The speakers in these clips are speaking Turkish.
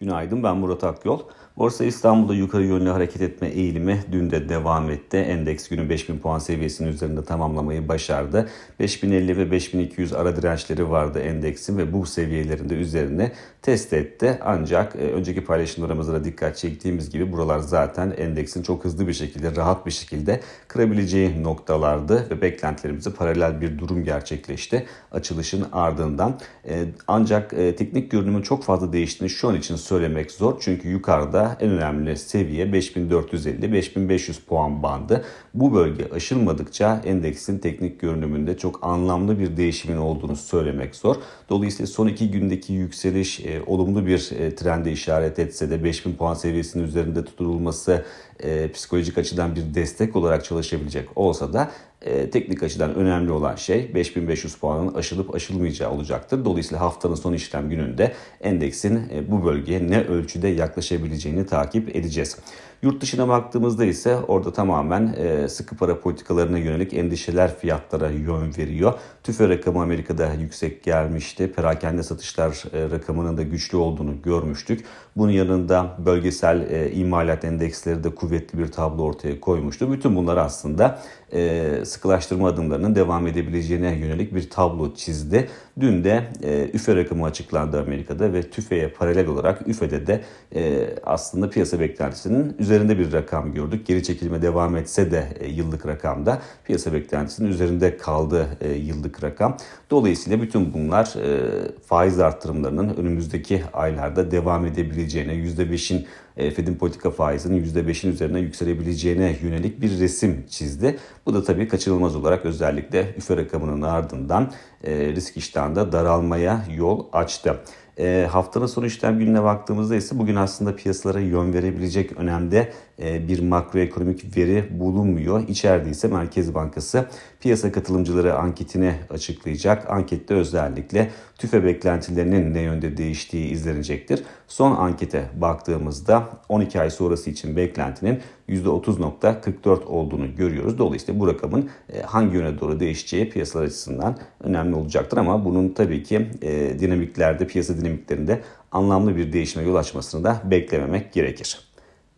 Günaydın ben Murat Akyol. Borsa İstanbul'da yukarı yönlü hareket etme eğilimi dün de devam etti. Endeks günü 5000 puan seviyesinin üzerinde tamamlamayı başardı. 5050 ve 5200 ara dirençleri vardı endeksin ve bu seviyelerinde üzerine test etti. Ancak e, önceki paylaşımlarımızda da dikkat çektiğimiz gibi buralar zaten endeksin çok hızlı bir şekilde, rahat bir şekilde kırabileceği noktalardı ve beklentilerimize paralel bir durum gerçekleşti açılışın ardından. E, ancak e, teknik görünümün çok fazla değiştiğini şu an için söylemek zor. Çünkü yukarıda en önemli seviye 5450-5500 puan bandı. Bu bölge aşılmadıkça endeksin teknik görünümünde çok anlamlı bir değişimin olduğunu söylemek zor. Dolayısıyla son iki gündeki yükseliş e, olumlu bir e, trende işaret etse de 5000 puan seviyesinin üzerinde tutulması e, psikolojik açıdan bir destek olarak çalışabilecek olsa da e, teknik açıdan önemli olan şey 5500 puanın aşılıp aşılmayacağı olacaktır. Dolayısıyla haftanın son işlem gününde endeksin e, bu bölgeye ne ölçüde yaklaşabileceğini takip edeceğiz. Yurt dışına baktığımızda ise orada tamamen e, sıkı para politikalarına yönelik endişeler fiyatlara yön veriyor. TÜFE rakamı Amerika'da yüksek gelmişti. Perakende satışlar e, rakamının da güçlü olduğunu görmüştük. Bunun yanında bölgesel e, imalat endeksleri de kuvvetli bir tablo ortaya koymuştu. Bütün bunlar aslında e, sıkılaştırma adımlarının devam edebileceğine yönelik bir tablo çizdi. Dün de e, üfe rakamı açıklandı Amerika'da ve TÜFE'ye paralel olarak üfede de e, aslında piyasa beklentisinin üzerinde bir rakam gördük. Geri çekilme devam etse de e, yıllık rakamda piyasa beklentisinin üzerinde kaldı e, yıllık rakam. Dolayısıyla bütün bunlar e, faiz arttırımlarının önümüzdeki aylarda devam edebileceğine, %5'in e, Fed'in politika faizinin %5'in üzerine yükselebileceğine yönelik bir resim çizdi. Bu da tabii kaçınılmaz olarak özellikle üfe rakamının ardından risk iştahında daralmaya yol açtı. E, haftanın son işlem gününe baktığımızda ise bugün aslında piyasalara yön verebilecek önemde e, bir makroekonomik veri bulunmuyor. İçeride ise Merkez Bankası piyasa katılımcıları anketini açıklayacak. Ankette özellikle tüfe beklentilerinin ne yönde değiştiği izlenecektir. Son ankete baktığımızda 12 ay sonrası için beklentinin %30.44 olduğunu görüyoruz. Dolayısıyla bu rakamın e, hangi yöne doğru değişeceği piyasalar açısından önemli olacaktır ama bunun tabii ki e, dinamiklerde, piyasa dinamiklerinde anlamlı bir değişime yol açmasını da beklememek gerekir.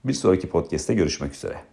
Bir sonraki podcast'te görüşmek üzere.